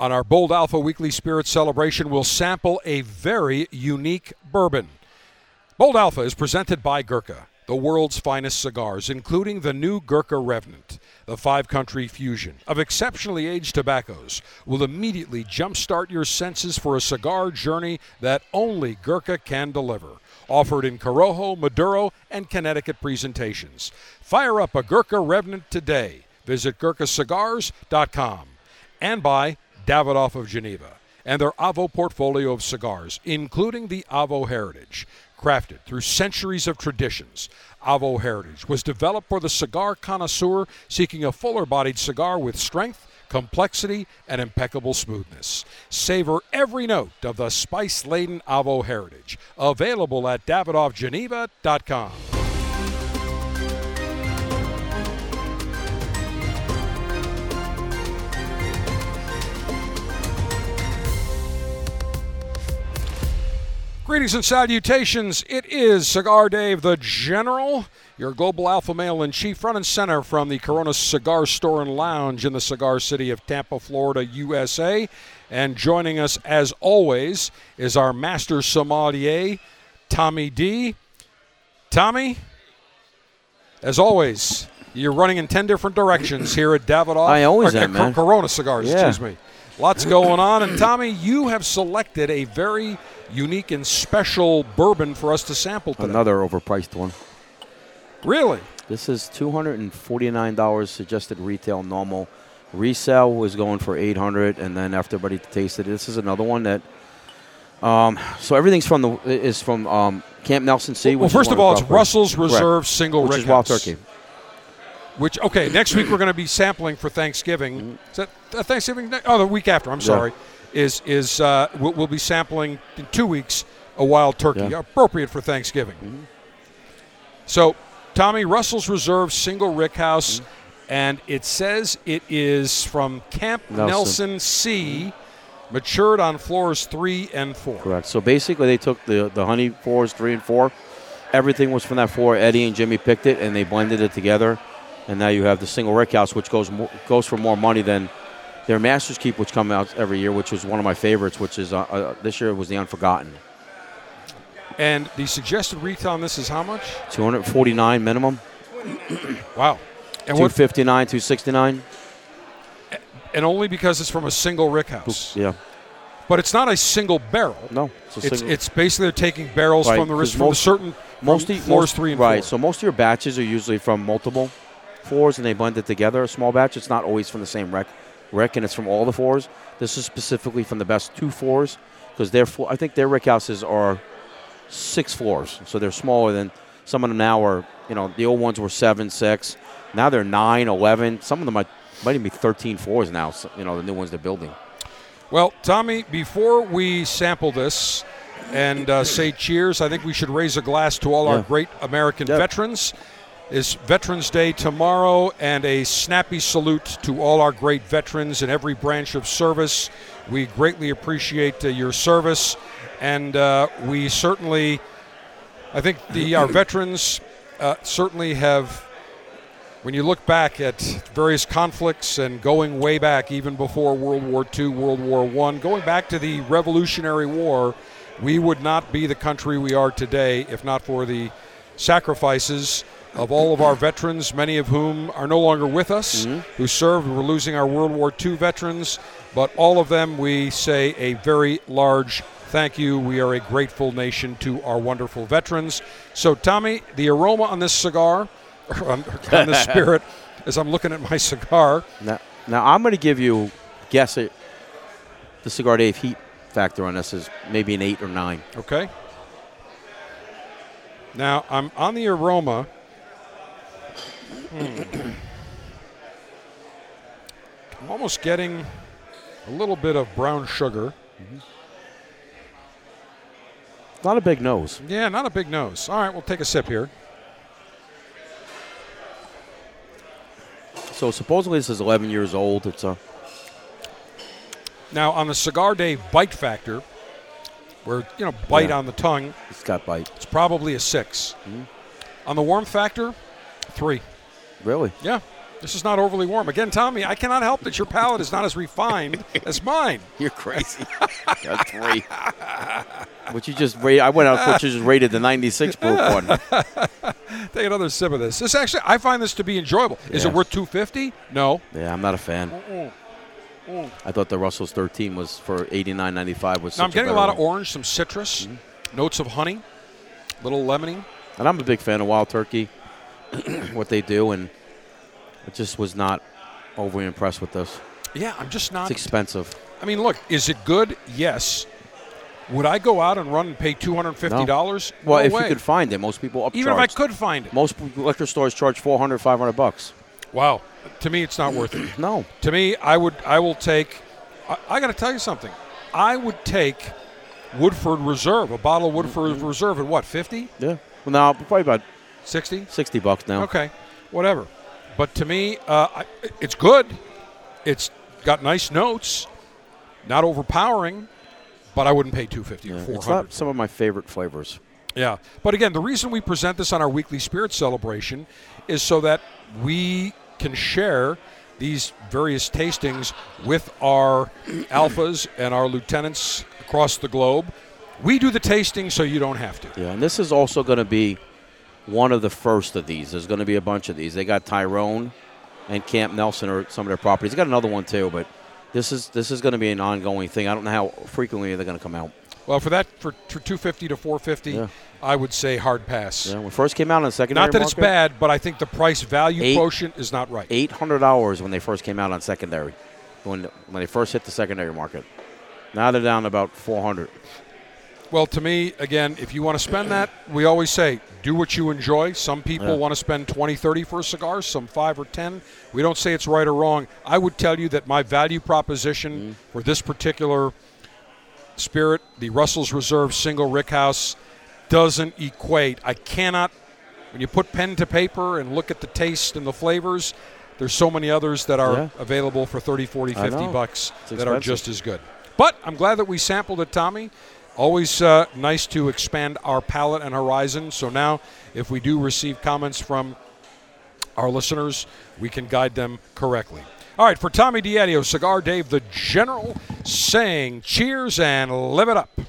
On our Bold Alpha Weekly Spirit celebration, we'll sample a very unique bourbon. Bold Alpha is presented by Gurkha, the world's finest cigars, including the new Gurkha Revenant. The five country fusion of exceptionally aged tobaccos will immediately jumpstart your senses for a cigar journey that only Gurkha can deliver. Offered in Corojo, Maduro, and Connecticut presentations. Fire up a Gurkha Revenant today. Visit GurkhaCigars.com. And by Davidoff of Geneva and their Avo portfolio of cigars, including the Avo Heritage. Crafted through centuries of traditions, Avo Heritage was developed for the cigar connoisseur seeking a fuller bodied cigar with strength, complexity, and impeccable smoothness. Savor every note of the spice laden Avo Heritage. Available at DavidoffGeneva.com. Greetings and salutations. It is Cigar Dave the General, your global alpha male in chief, front and center from the Corona Cigar Store and Lounge in the cigar city of Tampa, Florida, USA. And joining us, as always, is our master sommelier, Tommy D. Tommy, as always, you're running in 10 different directions here at Davidoff. I always or, am, man. Corona Cigars, Yeah. excuse me. Lots going on. And Tommy, you have selected a very unique and special bourbon for us to sample today. Another overpriced one. Really? This is $249 suggested retail normal. Resale was going for 800 and then after everybody tasted it, this is another one that um, so everything's from the is from um, Camp Nelson C. Well, first of all, it's. Russell's Correct. Reserve Single which Rick is Wild Turkey. Which okay, next week we're going to be sampling for Thanksgiving. Is that Thanksgiving? Oh, the week after. I'm Mm-hmm. Yeah. sorry. Is is uh, we'll, we'll be sampling in two weeks a wild turkey, Yeah. Mm-hmm. appropriate for Thanksgiving. So, Tommy Russell's Reserve Single Rick House, and it says it is from Camp Nelson, Nelson. C, matured on floors three and four. Correct. So basically, they took the the honey fours, three and four. Everything was from that four. Eddie and Jimmy picked it, and they blended it together. And now you have the single Rick House, which goes mo- goes for more money than their Masters Keep, which come out every year, which was one of my favorites. Which is uh, uh, this year was the Unforgotten. And the suggested retail on this is how much? 249 minimum, Wow. And what, 259, 269. and only because it's from a single rick house. Yeah, But it's not a single barrel. no, it's It's, it's basically they're taking barrels Right, from the from a most- certain most from most- three and right. four. So most of your batches are usually from multiple fours, and they blend it together. A small batch. It's not always from the same rec, rec, and it's from all the fours. This is specifically from the best two fours because their four, I think their rick houses are six floors, so they're smaller than some of them now are. You know, the old ones were seven, six. Now they're nine, eleven. Some of them might might even be 13 floors now. So, you know, the new ones they're building. Well, Tommy, before we sample this and uh, say cheers, I think we should raise a glass to all our great American Yep. veterans. It's Veterans Day tomorrow, and a snappy salute to all our great veterans in every branch of service. We greatly appreciate uh, your service, and uh, we certainly, I think the our veterans uh, certainly have when you look back at various conflicts and going way back, even before World War II, World War One, going back to the Revolutionary War, we would not be the country we are today if not for the sacrifices of all of our veterans, many of whom are no longer with us, mm-hmm. who served. We're losing our World War II veterans, but all of them, we say a very large thank you. We are a grateful nation to our wonderful veterans. So, Tommy, the aroma on this cigar, on, on this spirit, as I'm looking at my cigar, Now, now I'm going to give you guess it. The cigar Dave heat factor on this is maybe an eight or nine. okay? Now, I'm on the aroma. Hmm. I'm almost getting a little bit of brown sugar. Not a big nose. Yeah, not a big nose. All right, we'll take a sip here. So supposedly this is 11 years old. It's a Now, on the Cigar Dave bite factor, where, you know, bite Yeah. on the tongue, it's got bite. it's probably a 6 On the warmth factor, three. Really? Yeah. This is not overly warm. Again, Tommy, I cannot help that your palate is not as refined as mine. You're crazy. Got three. But you just rate. I went out for just rated the 96 proof one. Take another sip of this. This actually, I find this to be enjoyable. Is it worth 250? No. Yeah, I'm not a fan. Mm. I thought the Russell's 13 was for 89.95 was. Now I'm getting a better lot of orange, some citrus, mm-hmm. notes of honey, little lemony. And I'm a big fan of Wild Turkey, what they do, and I just was not overly impressed with this. Yeah, I'm just not. It's expensive. I mean, look, is it good? Yes. Would I go out and run and pay two hundred fifty dollars? Well, no if way. you could find it, most people upcharge. even if I could find it. Most liquor stores charge 400, 500 bucks. Wow. To me, it's not worth it. No. To me, I would. I will take. I, I got to tell you something. I would take Woodford Reserve, a bottle of Woodford Mm-hmm. Reserve, at what 50, Yeah. Well, now probably about 60? 60 bucks now. Okay, whatever. But to me, uh, I, it's good. It's got nice notes, not overpowering, but I wouldn't pay two fifty Yeah, or four It's not some of my favorite flavors. Yeah, but again, the reason we present this on our weekly spirit celebration is so that we can share these various tastings with our alphas and our lieutenants across the globe. We do the tasting so you don't have to. Yeah, and this is also going to be one of the first of these. There's going to be a bunch of these. They got Tyrone and Camp Nelson or some of their properties. They got another one too, but this is this is going to be an ongoing thing. I don't know how frequently they're going to come out. Well, for that, for, for 250 to 450, Yeah. I would say hard pass. Yeah, when it first came out on the secondary Not that it's bad, but I think the price value Eight- quotient is not right. Eight hundred dollars when they first came out on secondary, when when they first hit the secondary market. Now they're down about four hundred. Well, to me, again, if you want to spend that, we always say do what you enjoy. Some people Yeah. want to spend 20, 30 for a cigar, some 5 or 10. We don't say it's right or wrong. I would tell you that my value proposition Mm-hmm. for this particular spirit, the Russell's Reserve single Rickhouse, doesn't equate. I cannot when you put pen to paper and look at the taste and the flavors, there's so many others that are Yeah. available for 30, 40, 50 bucks It's that are just as good. But I'm glad that we sampled it, Tommy. Always uh, nice to expand our palate and horizon. So now, if we do receive comments from our listeners, we can guide them correctly. All right, for Tommy Diadio, Cigar Dave, the General, saying cheers and live it up.